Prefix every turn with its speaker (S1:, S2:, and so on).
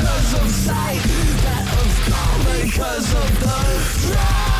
S1: because of sight, that of color, because of the